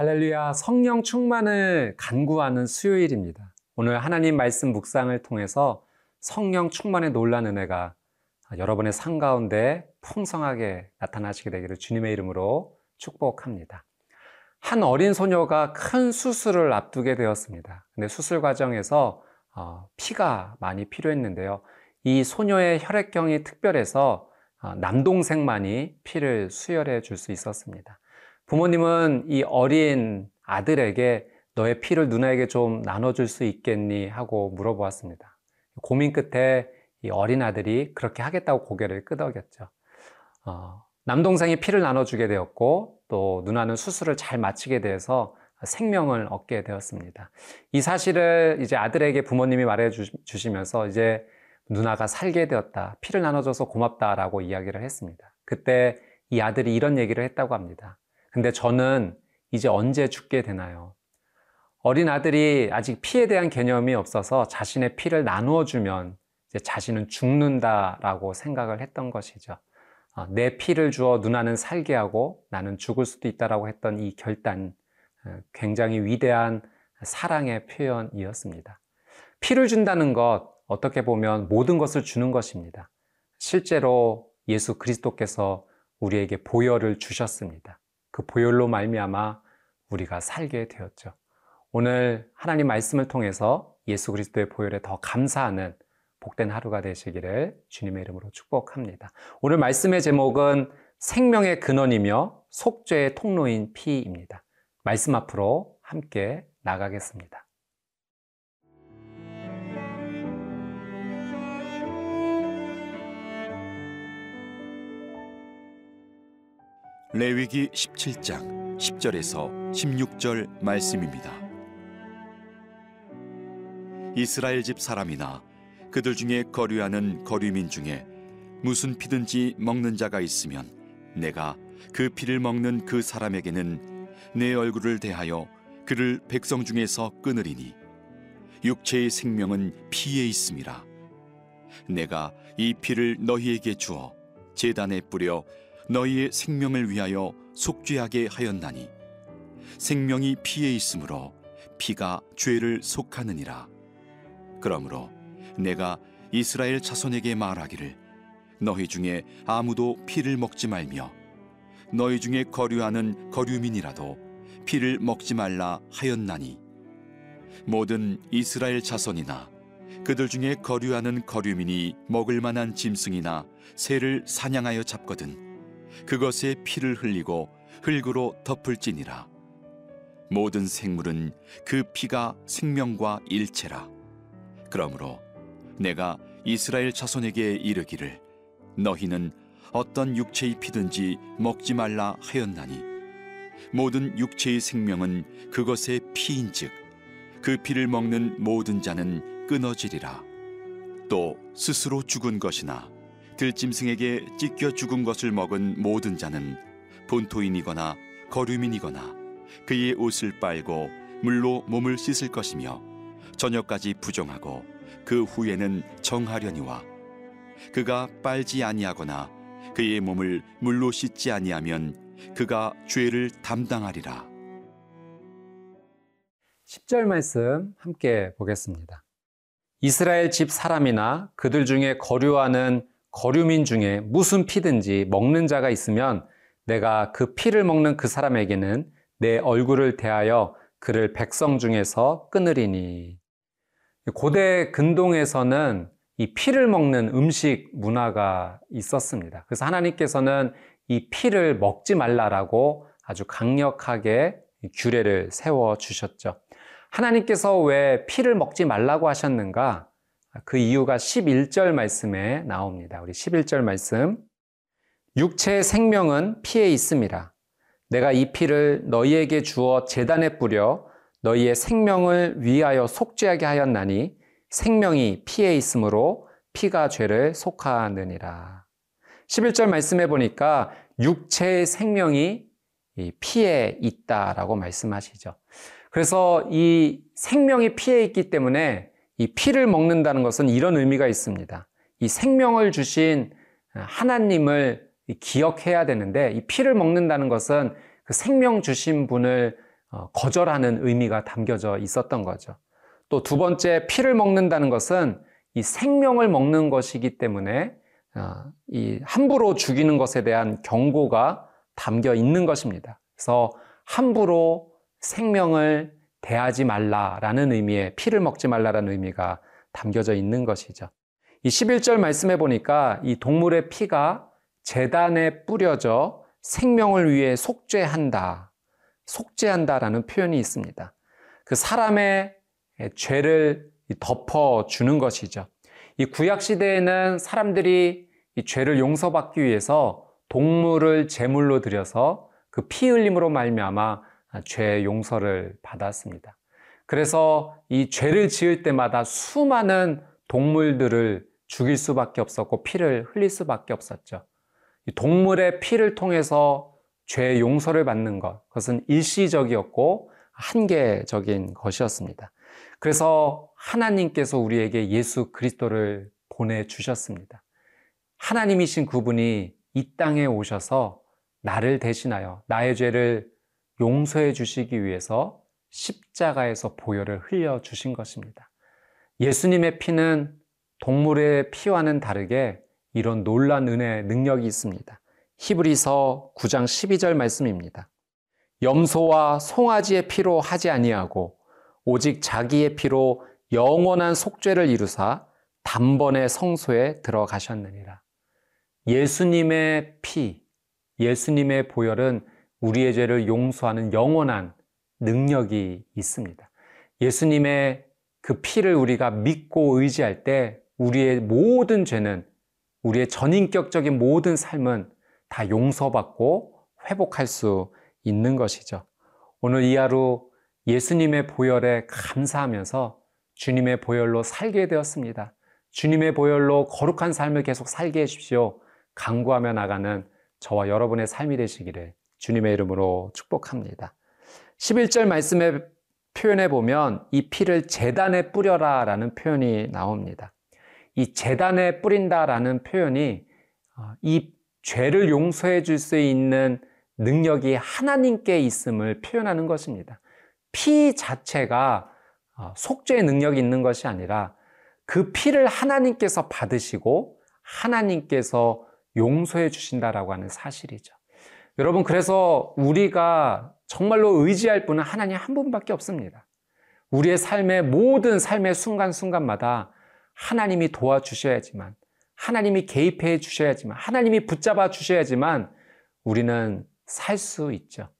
할렐루야, 성령 충만을 간구하는 수요일입니다. 오늘 하나님 말씀 묵상을 통해서 성령 충만의 놀란 은혜가 여러분의 삶 가운데 풍성하게 나타나시게 되기를 주님의 이름으로 축복합니다. 한 어린 소녀가 큰 수술을 앞두게 되었습니다. 근데 수술 과정에서 어, 피가 많이 필요했는데요. 이 소녀의 혈액경이 특별해서 어, 남동생만이 피를 수혈해 줄 수 있었습니다. 부모님은 이 어린 아들에게 너의 피를 누나에게 좀 나눠줄 수 있겠니? 하고 물어보았습니다. 고민 끝에 이 어린 아들이 그렇게 하겠다고 고개를 끄덕였죠. 어, 남동생이 피를 나눠주게 되었고 또 누나는 수술을 잘 마치게 돼서 생명을 얻게 되었습니다. 이 사실을 이제 아들에게 부모님이 말해 주시면서 이제 누나가 살게 되었다. 피를 나눠줘서 고맙다라고 이야기를 했습니다. 그때 이 아들이 이런 얘기를 했다고 합니다. 근데 저는 이제 언제 죽게 되나요? 어린 아들이 아직 피에 대한 개념이 없어서 자신의 피를 나누어 주면 자신은 죽는다라고 생각을 했던 것이죠. 어, 내 피를 주어 누나는 살게 하고 나는 죽을 수도 있다라고 했던 이 결단, 어, 굉장히 위대한 사랑의 표현이었습니다. 피를 준다는 것, 어떻게 보면 모든 것을 주는 것입니다. 실제로 예수 그리스도께서 우리에게 보혈을 주셨습니다. 그 보혈로 말미암아 우리가 살게 되었죠. 오늘 하나님 말씀을 통해서 예수 그리스도의 보혈에 더 감사하는 복된 하루가 되시기를 주님의 이름으로 축복합니다. 오늘 말씀의 제목은 생명의 근원이며 속죄의 통로인 피입니다. 말씀 앞으로 함께 나가겠습니다. 레위기 17장 10절에서 16절 말씀입니다. 이스라엘 집 사람이나 그들 중에 거류하는 거류민 중에 무슨 피든지 먹는 자가 있으면 내가 그 피를 먹는 그 사람에게는 내 얼굴을 대하여 그를 백성 중에서 끊으리니 육체의 생명은 피에 있음이라 내가 이 피를 너희에게 주어 제단에 뿌려 너희의 생명을 위하여 속죄하게 하였나니 생명이 피에 있으므로 피가 죄를 속하느니라. 그러므로 내가 이스라엘 자손에게 말하기를 너희 중에 아무도 피를 먹지 말며 너희 중에 거류하는 거류민이라도 피를 먹지 말라 하였나니 모든 이스라엘 자손이나 그들 중에 거류하는 거류민이 먹을 만한 짐승이나 새를 사냥하여 잡거든 그것에 피를 흘리고 흙으로 덮을지니라. 모든 생물은 그 피가 생명과 일체라. 그러므로 내가 이스라엘 자손에게 이르기를 너희는 어떤 육체의 피든지 먹지 말라 하였나니 모든 육체의 생명은 그것의 피인즉 그 피를 먹는 모든 자는 끊어지리라. 또 스스로 죽은 것이나 들짐승에게 찢겨 죽은 것을 먹은 모든 자는 본토인이거나 거류민이거나 그의 옷을 빨고 물로 몸을 씻을 것이며 저녁까지 부정하고 그 후에는 정하려니와 그가 빨지 아니하거나 그의 몸을 물로 씻지 아니하면 그가 죄를 담당하리라. 10절 말씀 함께 보겠습니다. 이스라엘 집 사람이나 그들 중에 거류하는 거류민 중에 무슨 피든지 먹는 자가 있으면 내가 그 피를 먹는 그 사람에게는 내 얼굴을 대하여 그를 백성 중에서 끊으리니. 고대 근동에서는 이 피를 먹는 음식 문화가 있었습니다. 그래서 하나님께서는 이 피를 먹지 말라라고 아주 강력하게 규례를 세워 주셨죠. 하나님께서 왜 피를 먹지 말라고 하셨는가? 그 이유가 11절 말씀에 나옵니다. 우리 11절 말씀. 육체의 생명은 피에 있습니다. 내가 이 피를 너희에게 주어 재단에 뿌려 너희의 생명을 위하여 속죄하게 하였나니 생명이 피에 있으므로 피가 죄를 속하느니라. 11절 말씀해 보니까 육체의 생명이 피에 있다라고 말씀하시죠. 그래서 이 생명이 피에 있기 때문에 이 피를 먹는다는 것은 이런 의미가 있습니다. 이 생명을 주신 하나님을 기억해야 되는데 이 피를 먹는다는 것은 그 생명 주신 분을 어, 거절하는 의미가 담겨져 있었던 거죠. 또 두 번째 피를 먹는다는 것은 이 생명을 먹는 것이기 때문에 어, 이 함부로 죽이는 것에 대한 경고가 담겨 있는 것입니다. 그래서 함부로 생명을 대하지 말라라는 의미의 피를 먹지 말라라는 의미가 담겨져 있는 것이죠. 이 11절 말씀해 보니까 이 동물의 피가 재단에 뿌려져 생명을 위해 속죄한다. 속죄한다라는 표현이 있습니다. 그 사람의 죄를 덮어 주는 것이죠. 이 구약 시대에는 사람들이 이 죄를 용서받기 위해서 동물을 제물로 드려서 그 피 흘림으로 말미암아 죄 용서를 받았습니다. 그래서 이 죄를 지을 때마다 수많은 동물들을 죽일 수밖에 없었고 피를 흘릴 수밖에 없었죠. 동물의 피를 통해서 죄 용서를 받는 것, 그것은 일시적이었고 한계적인 것이었습니다. 그래서 하나님께서 우리에게 예수 그리스도를 보내주셨습니다. 하나님이신 그분이 이 땅에 오셔서 나를 대신하여 나의 죄를 용서해 주시기 위해서 십자가에서 보혈을 흘려 주신 것입니다. 예수님의 피는 동물의 피와는 다르게 이런 놀란 은혜 능력이 있습니다. 히브리서 9장 12절 말씀입니다. 염소와 송아지의 피로 하지 아니하고 오직 자기의 피로 영원한 속죄를 이루사 단번에 성소에 들어가셨느니라. 예수님의 피, 예수님의 보혈은 우리의 죄를 용서하는 영원한 능력이 있습니다. 예수님의 그 피를 우리가 믿고 의지할 때 우리의 모든 죄는 우리의 전인격적인 모든 삶은 다 용서받고 회복할 수 있는 것이죠. 오늘 이 하루 예수님의 보혈에 감사하면서 주님의 보혈로 살게 되었습니다. 주님의 보혈로 거룩한 삶을 계속 살게 해주십시오. 강구하며 나가는 저와 여러분의 삶이 되시기를 주님의 이름으로 축복합니다. 11절 말씀에 표현해 보면 이 피를 재단에 뿌려라 라는 표현이 나옵니다. 이 재단에 뿌린다 라는 표현이 어, 이 죄를 용서해 줄 수 있는 능력이 하나님께 있음을 표현하는 것입니다. 피 자체가 어, 속죄의 능력이 있는 것이 아니라 그 피를 하나님께서 받으시고 하나님께서 용서해 주신다라고 하는 사실이죠. 여러분, 그래서 우리가 정말로 의지할 분은 하나님 한 분밖에 없습니다. 우리의 삶의 모든 삶의 순간순간마다 하나님이 도와주셔야지만, 하나님이 개입해 주셔야지만, 하나님이 붙잡아 주셔야지만 우리는 살 수 있죠.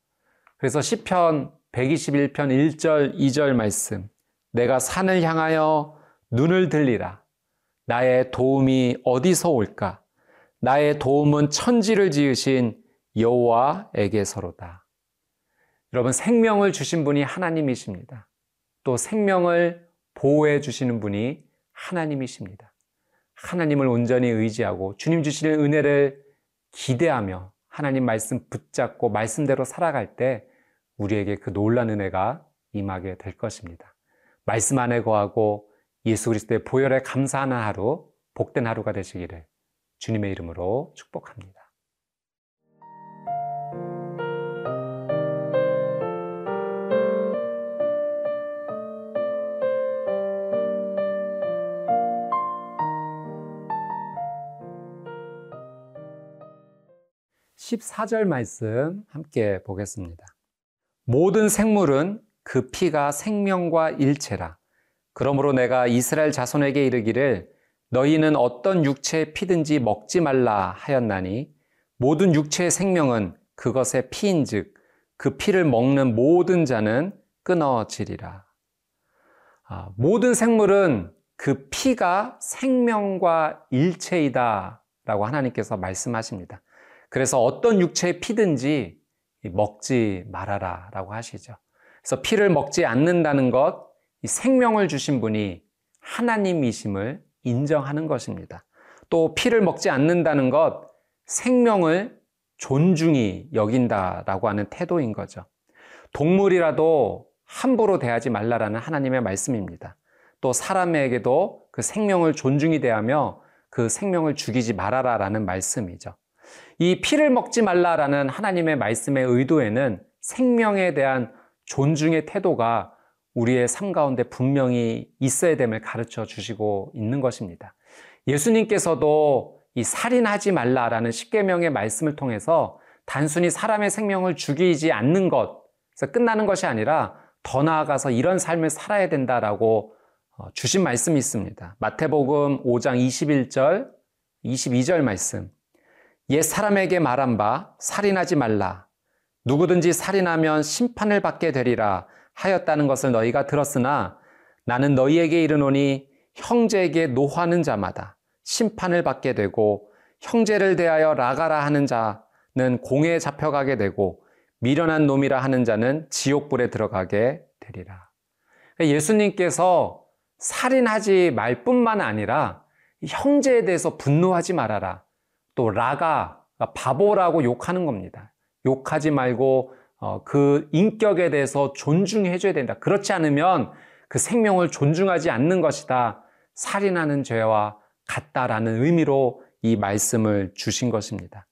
그래서 시편 121편 1절, 2절 말씀. 내가 산을 향하여 눈을 들리라. 나의 도움이 어디서 올까? 나의 도움은 천지를 지으신 여호와에게서로다. 여러분 생명을 주신 분이 하나님이십니다. 또 생명을 보호해 주시는 분이 하나님이십니다. 하나님을 온전히 의지하고 주님 주시는 은혜를 기대하며 하나님 말씀 붙잡고 말씀대로 살아갈 때 우리에게 그 놀란 은혜가 임하게 될 것입니다. 말씀 안에 거하고 예수 그리스도의 보혈에 감사하는 하루, 복된 하루가 되시기를 주님의 이름으로 축복합니다. 14절 말씀 함께 보겠습니다. 모든 생물은 그 피가 생명과 일체라. 그러므로 내가 이스라엘 자손에게 이르기를 너희는 어떤 육체의 피든지 먹지 말라 하였나니 모든 육체의 생명은 그것의 피인즉 그 피를 먹는 모든 자는 끊어지리라. 아, 모든 생물은 그 피가 생명과 일체이다 라고 하나님께서 말씀하십니다. 그래서 어떤 육체의 피든지 먹지 말아라 라고 하시죠. 그래서 피를 먹지 않는다는 것, 생명을 주신 분이 하나님이심을 인정하는 것입니다. 또 피를 먹지 않는다는 것, 생명을 존중히 여긴다라고 하는 태도인 거죠. 동물이라도 함부로 대하지 말라라는 하나님의 말씀입니다. 또 사람에게도 그 생명을 존중히 대하며 그 생명을 죽이지 말아라라는 말씀이죠. 이 피를 먹지 말라라는 하나님의 말씀의 의도에는 생명에 대한 존중의 태도가 우리의 삶 가운데 분명히 있어야 됨을 가르쳐 주시고 있는 것입니다. 예수님께서도 이 살인하지 말라라는 십계명의 말씀을 통해서 단순히 사람의 생명을 죽이지 않는 것에서 끝나는 것이 아니라 더 나아가서 이런 삶을 살아야 된다라고 어, 주신 말씀이 있습니다. 마태복음 5장 21절, 22절 말씀. 옛 사람에게 말한 바 살인하지 말라. 누구든지 살인하면 심판을 받게 되리라 하였다는 것을 너희가 들었으나 나는 너희에게 이르노니 형제에게 노하는 자마다 심판을 받게 되고 형제를 대하여 라가라 하는 자는 공에 잡혀가게 되고 미련한 놈이라 하는 자는 지옥불에 들어가게 되리라. 예수님께서 살인하지 말 뿐만 아니라 형제에 대해서 분노하지 말아라. 또 라가 바보라고 욕하는 겁니다. 욕하지 말고 어, 그 인격에 대해서 존중해 줘야 된다. 그렇지 않으면 그 생명을 존중하지 않는 것이다. 살인하는 죄와 같다라는 의미로 이 말씀을 주신 것입니다.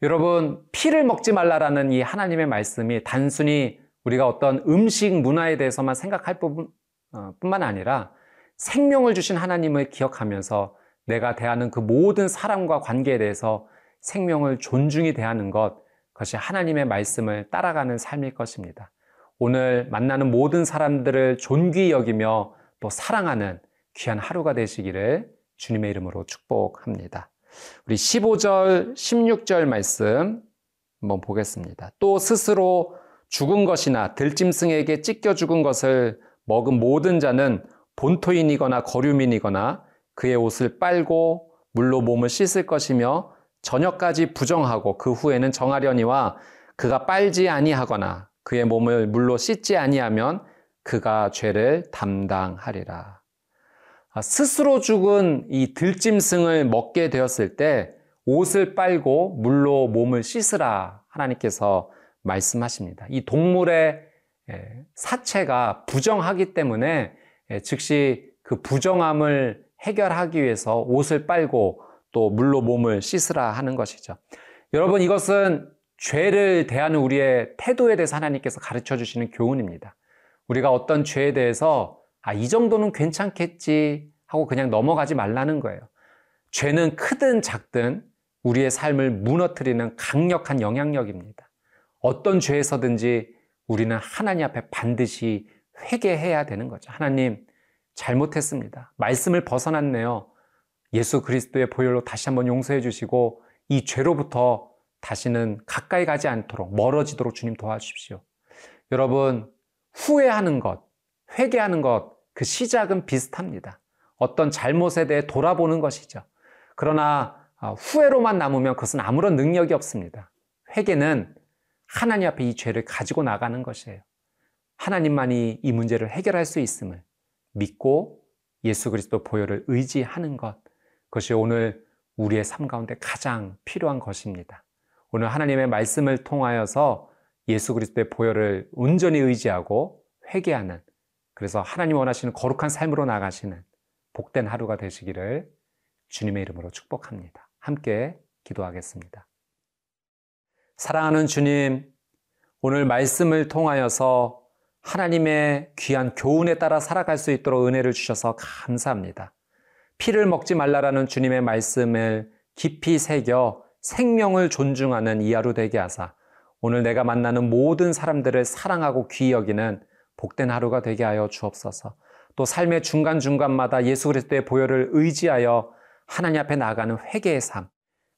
여러분, 피를 먹지 말라라는 이 하나님의 말씀이 단순히 우리가 어떤 음식 문화에 대해서만 생각할 뿐, 어, 뿐만 아니라 생명을 주신 하나님을 기억하면서 내가 대하는 그 모든 사람과 관계에 대해서 생명을 존중히 대하는 것, 그것이 하나님의 말씀을 따라가는 삶일 것입니다. 오늘 만나는 모든 사람들을 존귀히 여기며 또 사랑하는 귀한 하루가 되시기를 주님의 이름으로 축복합니다. 우리 15절, 16절 말씀 한번 보겠습니다. 또 스스로 죽은 것이나 들짐승에게 찢겨 죽은 것을 먹은 모든 자는 본토인이거나 거류민이거나 그의 옷을 빨고 물로 몸을 씻을 것이며 저녁까지 부정하고 그 후에는 정하려니와 그가 빨지 아니하거나 그의 몸을 물로 씻지 아니하면 그가 죄를 담당하리라. 아, 스스로 죽은 이 들짐승을 먹게 되었을 때 옷을 빨고 물로 몸을 씻으라 하나님께서 말씀하십니다. 이 동물의 사체가 부정하기 때문에 즉시 그 부정함을 해결하기 위해서 옷을 빨고 또 물로 몸을 씻으라 하는 것이죠. 여러분 이것은 죄를 대하는 우리의 태도에 대해서 하나님께서 가르쳐 주시는 교훈입니다. 우리가 어떤 죄에 대해서 아, 이 정도는 괜찮겠지 하고 그냥 넘어가지 말라는 거예요. 죄는 크든 작든 우리의 삶을 무너뜨리는 강력한 영향력입니다. 어떤 죄에서든지 우리는 하나님 앞에 반드시 회개해야 되는 거죠. 하나님, 잘못했습니다. 말씀을 벗어났네요. 예수 그리스도의 보혈로 다시 한번 용서해 주시고 이 죄로부터 다시는 가까이 가지 않도록 멀어지도록 주님 도와주십시오. 여러분, 후회하는 것, 회개하는 것, 그 시작은 비슷합니다. 어떤 잘못에 대해 돌아보는 것이죠. 그러나 아, 후회로만 남으면 그것은 아무런 능력이 없습니다. 회개는 하나님 앞에 이 죄를 가지고 나가는 것이에요. 하나님만이 이 문제를 해결할 수 있음을 믿고 예수 그리스도 보혈을 의지하는 것. 그것이 오늘 우리의 삶 가운데 가장 필요한 것입니다. 오늘 하나님의 말씀을 통하여서 예수 그리스도의 보혈을 온전히 의지하고 회개하는 그래서 하나님 원하시는 거룩한 삶으로 나가시는 복된 하루가 되시기를 주님의 이름으로 축복합니다. 함께 기도하겠습니다. 사랑하는 주님, 오늘 말씀을 통하여서 하나님의 귀한 교훈에 따라 살아갈 수 있도록 은혜를 주셔서 감사합니다. 피를 먹지 말라라는 주님의 말씀을 깊이 새겨 생명을 존중하는 이 하루 되게 하사 오늘 내가 만나는 모든 사람들을 사랑하고 귀히 여기는 복된 하루가 되게 하여 주옵소서. 또 삶의 중간중간마다 예수 그리스도의 보혈을 의지하여 하나님 앞에 나아가는 회개의 삶.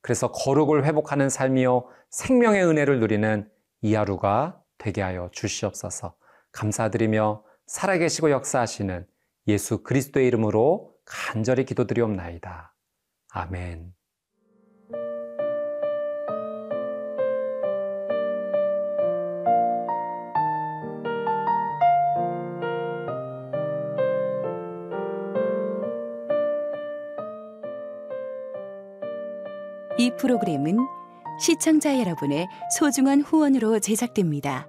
그래서 거룩을 회복하는 삶이요 생명의 은혜를 누리는 이 하루가 되게 하여 주시옵소서. 감사드리며 살아계시고 역사하시는 예수 그리스도의 이름으로 간절히 기도드리옵나이다. 아멘. 이 프로그램은 시청자 여러분의 소중한 후원으로 제작됩니다.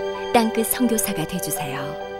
땅끝 선교사가 되주세요.